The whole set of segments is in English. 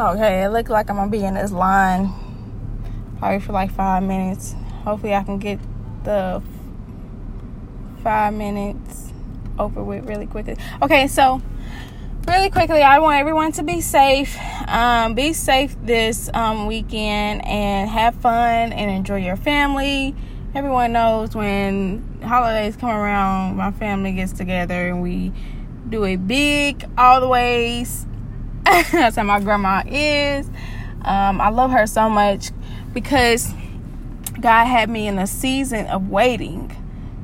Okay, it looks like I'm gonna be in this line probably for like five minutes. Hopefully, I can get the five minutes over with really quickly. Okay, so really quickly, I want everyone to be safe. Um, be safe this um, weekend and have fun and enjoy your family. Everyone knows when holidays come around, my family gets together and we do a big all the ways. That's how my grandma is. Um, I love her so much because God had me in a season of waiting.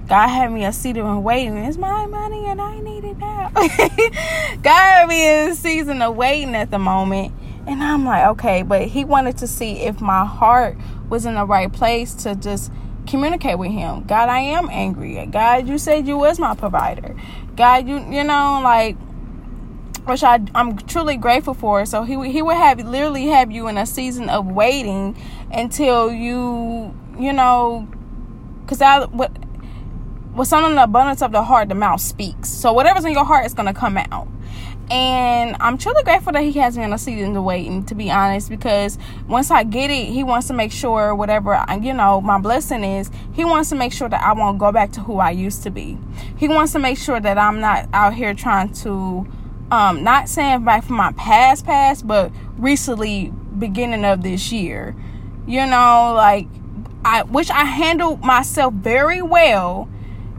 God had me a season of waiting. It's my money and I need it now. God had me in a season of waiting at the moment. And I'm like, okay, but he wanted to see if my heart was in the right place to just communicate with him. God, I am angry. God, you said you was my provider. God, you you know, like which I I'm truly grateful for. So he he would have literally have you in a season of waiting until you you know, because I what what's on the abundance of the heart, the mouth speaks. So whatever's in your heart is gonna come out. And I'm truly grateful that he has me in a season to waiting, to be honest, because once I get it, he wants to make sure whatever, you know, my blessing is, he wants to make sure that I won't go back to who I used to be. He wants to make sure that I'm not out here trying to um, not saying back from my past past, but recently beginning of this year. You know, like I which I handled myself very well.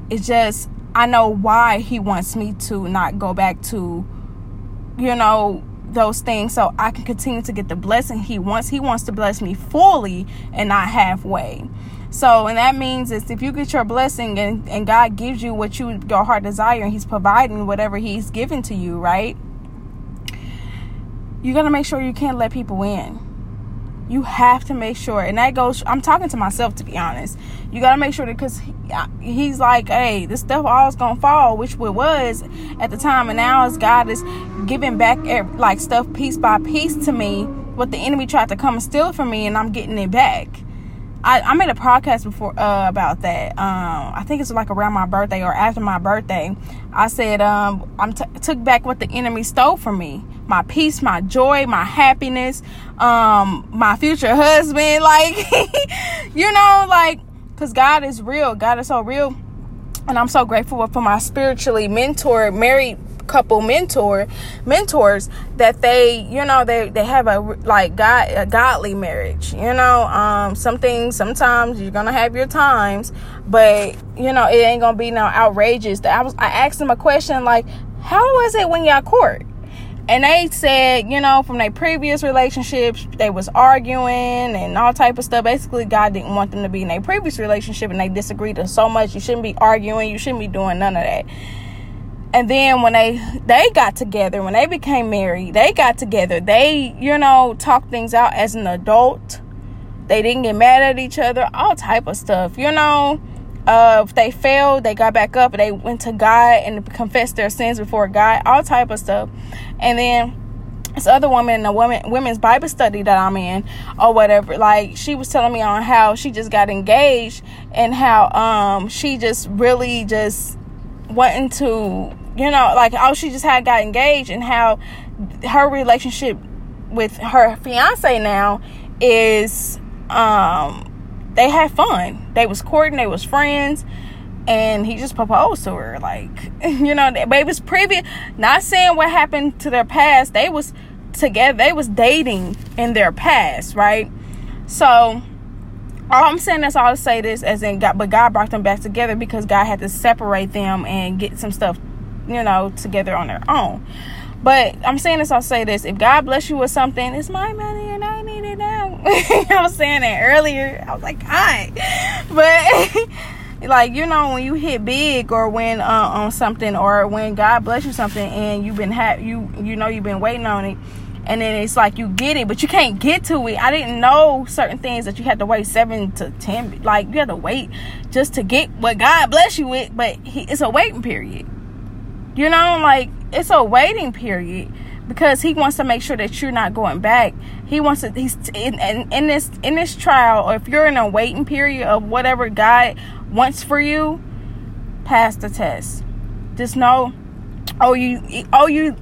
It's just I know why he wants me to not go back to, you know, those things so I can continue to get the blessing he wants. He wants to bless me fully and not halfway. So, and that means is if you get your blessing and, and God gives you what you your heart desire and He's providing whatever He's given to you, right? You gotta make sure you can't let people in. You have to make sure, and that goes. I'm talking to myself to be honest. You gotta make sure that because he, he's like, hey, this stuff all's gonna fall, which it was at the time, and now as God is giving back like stuff piece by piece to me, what the enemy tried to come and steal from me, and I'm getting it back I, I made a podcast before uh, about that. Um, I think it's like around my birthday or after my birthday. I said um, I t- took back what the enemy stole from me: my peace, my joy, my happiness, um, my future husband. Like, you know, like because God is real. God is so real, and I'm so grateful for my spiritually mentor, married couple mentor mentors that they you know they they have a like god a godly marriage you know? Um some things sometimes you're gonna have your times but you know it ain't gonna be no outrageous i was i asked them a question like how was it when y'all court? And they said you know from their previous relationships they was arguing and all type of stuff. Basically god didn't want them to be in a previous relationship and they disagreed so much. You shouldn't be arguing. You shouldn't be doing none of that and then when they they got together when they became married they got together. They you know talked things out as an adult. They didn't get mad at each other all type of stuff you know? Uh, if they failed they got back up they went to god and confessed their sins before god all type of stuff. And then this other woman in the woman women's bible study that i'm in or whatever like she was telling me on how she just got engaged and how um she just really just wanting to you know, like oh, she just had got engaged and how her relationship with her fiance now is um they had fun. They was courting, they was friends, and he just proposed to her. Like, you know, they was previous not saying what happened to their past, they was together, they was dating in their past, right? So all I'm saying is all to say this as in God, but God brought them back together because God had to separate them and get some stuff you know, together on their own. But I'm saying this, I'll say this. If God bless you with something, it's my money and I need it now. I was saying that earlier. I was like, God. But like, you know, when you hit big or when uh, on something or when God bless you something and you've been ha- you you know you've been waiting on it and then it's like you get it, but you can't get to it. I didn't know certain things that you had to wait seven to ten, like you had to wait just to get what God bless you with. But he, it's a waiting period. You know, like it's a waiting period because he wants to make sure that you're not going back. He wants to. He's in, in, in this in this trial, or if you're in a waiting period of whatever God wants for you, pass the test. Just know, oh you, oh you,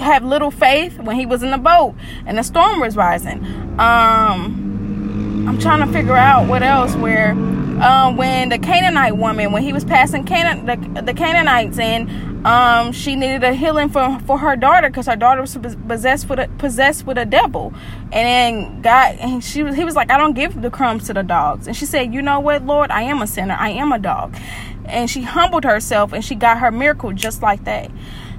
have little faith when he was in the boat and the storm was rising. Um, I'm trying to figure out what else where um, when the Canaanite woman, when he was passing Canaan, the, the Canaanites and um, she needed a healing for, for her daughter because her daughter was possessed with a, possessed with a devil, and then God, and she was he was like, I don't give the crumbs to the dogs, and she said, you know what, Lord, I am a sinner, I am a dog, and she humbled herself and she got her miracle just like that.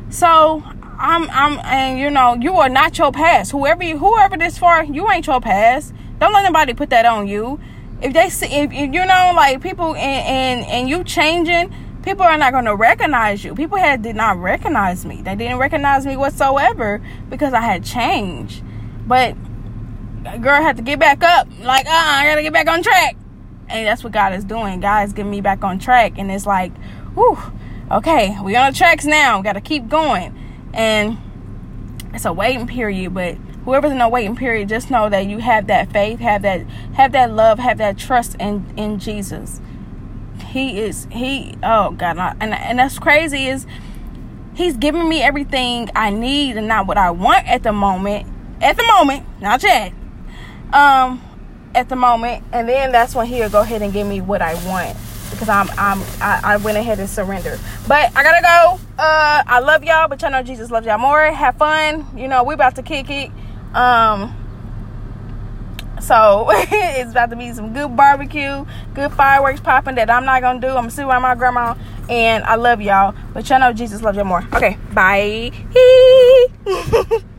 So I'm I'm and you know you are not your past. Whoever you whoever this for, you ain't your past. Don't let anybody put that on you if they see if, if you know like people and, and and you changing people are not going to recognize you. People had did not recognize me. They didn't recognize me whatsoever because i had changed. But girl had to get back up. Like uh i gotta get back on track. And that's what god is doing. God is getting me back on track. And it's like whew okay we on the tracks now. We gotta keep going. And it's a waiting period but whoever's in a waiting period, just know that you have that faith, have that have that love, have that trust in in Jesus. He is he oh God and and that's crazy is he's giving me everything I need and not what I want at the moment. At the moment, not yet. Um at the moment and then that's when he'll go ahead and give me what I want because I'm I'm I, I, went ahead and surrendered. But I gotta go. Uh I love y'all, but y'all know Jesus loves y'all more. Have fun. You know, we about to kick it. Um, so it's about to be some good barbecue, good fireworks popping that I'm not gonna do. I'm gonna sit with my grandma, and I love y'all. But y'all know Jesus loves you more. Okay, bye.